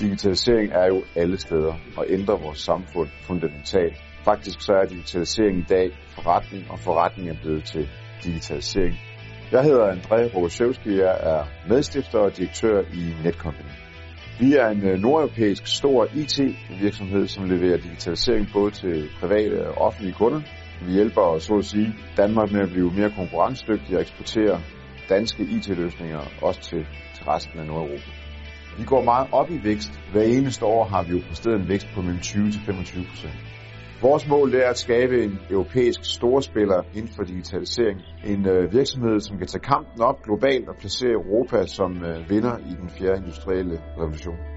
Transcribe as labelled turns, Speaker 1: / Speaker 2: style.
Speaker 1: Digitalisering er jo alle steder og ændrer vores samfund fundamentalt. Faktisk så er digitalisering i dag forretning, og forretning er blevet til digitalisering. Jeg hedder André Rogoszewski, jeg er medstifter og direktør i Netcompany. Vi er en øh, nordeuropæisk stor IT-virksomhed, som leverer digitalisering både til private og offentlige kunder. Vi hjælper, så at sige, Danmark med at blive mere konkurrencedygtig og eksportere danske IT-løsninger også til, til resten af Nordeuropa. Vi går meget op i vækst. Hver eneste år har vi jo præsteret en vækst på mellem 20 til 25 procent. Vores mål er at skabe en europæisk storspiller inden for digitalisering. En øh, virksomhed, som kan tage kampen op globalt og placere Europa som øh, vinder i den fjerde industrielle revolution.